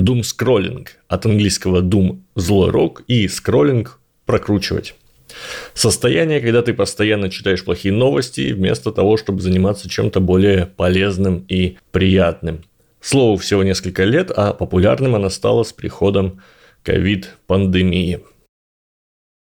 Doom-скроллинг от английского doom – злой рок и скроллинг – прокручивать. Состояние, когда ты постоянно читаешь плохие новости, вместо того, чтобы заниматься чем-то более полезным и приятным. Слову всего несколько лет, а популярным она стала с приходом ковид-пандемии.